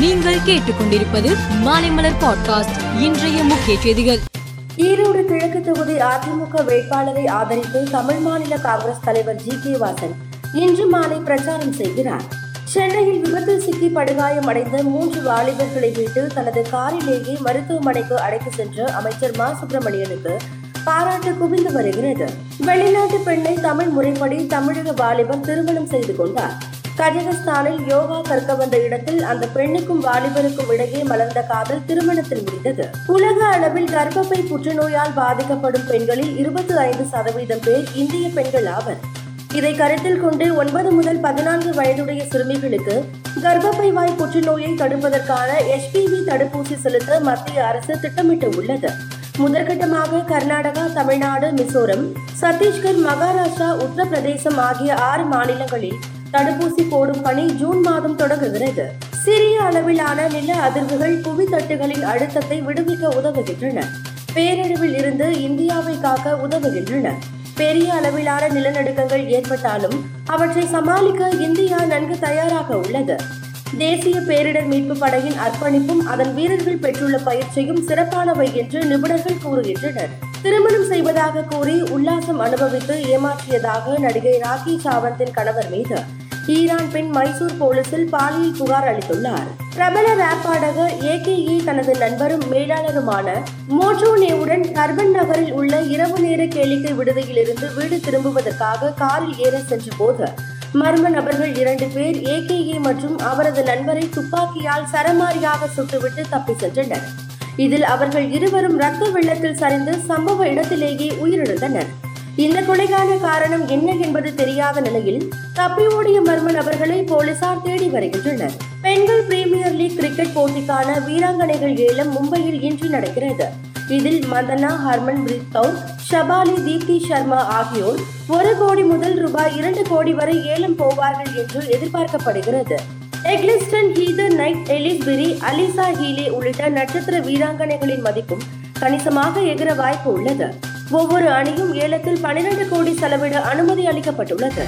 நீங்கள் கேட்டுக்கொண்டிருப்பது மாலைமலர் பாட்காஸ்ட் இன்றைய முக்கிய செய்திகள். ஈரோடு கிழக்கு தொகுதி அதிமுக வேட்பாளரை ஆதரித்து தமிழ் மாநில காங்கிரஸ் தலைவர் ஜி கே வாசன் இன்று மாலை பிரச்சாரம் செய்கிறார். சென்னையில் விபத்தில் சிக்கி படுகாயம் அடைந்த மூன்று வாலிபர்களை மீட்டு தனது காரிலேயே மருத்துவமனைக்கு அழைத்து சென்ற அமைச்சர் மா. சுப்பிரமணியனுக்கு பாராட்டு குவிந்து வருகிறது. வெளிநாட்டு பெண்ணை தமிழ் முறைப்படி தமிழக வாலிபர் திருமணம் செய்து கொண்டார். கஜகஸ்தானில் யோகா கற்க வந்த இடத்தில் அந்த பெண்ணுக்கும் வாலிபருக்கும் இடையே மலர்ந்த காதல் திருமணத்தில் முடிந்தது. உலக அளவில் கர்ப்பப்பை புற்றுநோயால் பாதிக்கப்படும் பெண்களில் இருபத்தி ஐந்து சதவீதம் பேர் இந்திய பெண்கள் ஆவர். இதை கருத்தில் கொண்டு ஒன்பது முதல் பதினான்கு வயதுடைய சிறுமிகளுக்கு கர்ப்பப்பை வாய் புற்றுநோயை தடுப்பதற்கான எஸ்பிவி தடுப்பூசி செலுத்த மத்திய அரசு திட்டமிட்டு உள்ளது. முதற்கட்டமாக கர்நாடகா தமிழ்நாடு மிசோரம் சத்தீஸ்கர் மகாராஷ்டிரா உத்தரப்பிரதேசம் ஆகிய ஆறு மாநிலங்களில் தடுப்பூசி போடும் பணி ஜூன் மாதம் தொடங்குகிறது. சிறிய அளவிலான நில அதிர்வுகள் புவி தட்டுகளின் அழுத்தத்தை விடுவிக்க உதவுகின்றன. பேரழிவில் இருந்து இந்தியாவை காக்க உதவுகின்றன. பெரிய அளவிலான நிலநடுக்கங்கள் ஏற்பட்டாலும் அவற்றை சமாளிக்க இந்தியா நன்கு தயாராக உள்ளது. தேசிய பேரிடர் மீட்பு படையின் அர்ப்பணிப்பும் அதன் வீரர்கள் பெற்றுள்ள பயிற்சியும் சிறப்பானவை என்று நிபுணர்கள் கூறுகின்றனர். திருமணம் செய்வதாக கூறி உல்லாசம் அனுபவித்து ஏமாற்றியதாக நடிகை ராக்கி சாவந்தின் கணவர் மீது ஈரான் பெண் மைசூர் போலீசில் பாலியல் புகார் அளித்துள்ளார். பிரபல ரேப் பாடகர் ஏகேஇ தனது நண்பரும் மேலாளருமான மோட்ரோனேவுடன் கர்பன் நகரில் உள்ள இரவு நேர கேளிக்கை விடுதியிலிருந்து வீடு திரும்புவதற்காக காரில் ஏற சென்றபோது மர்ம நபர்கள் இரண்டு பேர் ஏகேஏ மற்றும் அவரது நண்பரை துப்பாக்கியால் சரமாரியாக சுட்டுவிட்டு தப்பி சென்றனர். இதில் அவர்கள் இருவரும் ரத்த வெள்ளத்தில் சரிந்து சம்பவ இடத்திலேயே உயிரிழந்தனர். இந்த கொலைக்கான காரணம் என்ன என்பது தெரியாத நிலையில் தப்பி ஓடிய மர்ம நபர்களை போலீசார் தேடி வருகின்றனர். பெண்கள் பிரீமியர் லீக் கிரிக்கெட் போட்டிக்கான வீராங்கனைகள் ஏலம் மும்பையில் இன்று நடக்கிறது. இதில் மந்தனா ஹர்மன் பிரீத் கவுர் ஷபாலி தீப்தி சர்மா ஆகியோர் ஒரு கோடி முதல் ரூபாய் இரண்டு கோடி வரை ஏலம் போவார்கள் என்று எதிர்பார்க்கப்படுகிறது. Ecclestone Heather Knight Ellyse Perry Alyssa Healy உள்ளிட்ட நட்சத்திர வீராங்கனைகளின் மதிப்பும் கணிசமாக எகிற வாய்ப்பு உள்ளது. ஒவ்வொரு அணியும் ஏலத்தில் பனிரெண்டு கோடி செலவிட அனுமதி அளிக்கப்பட்டுள்ளது.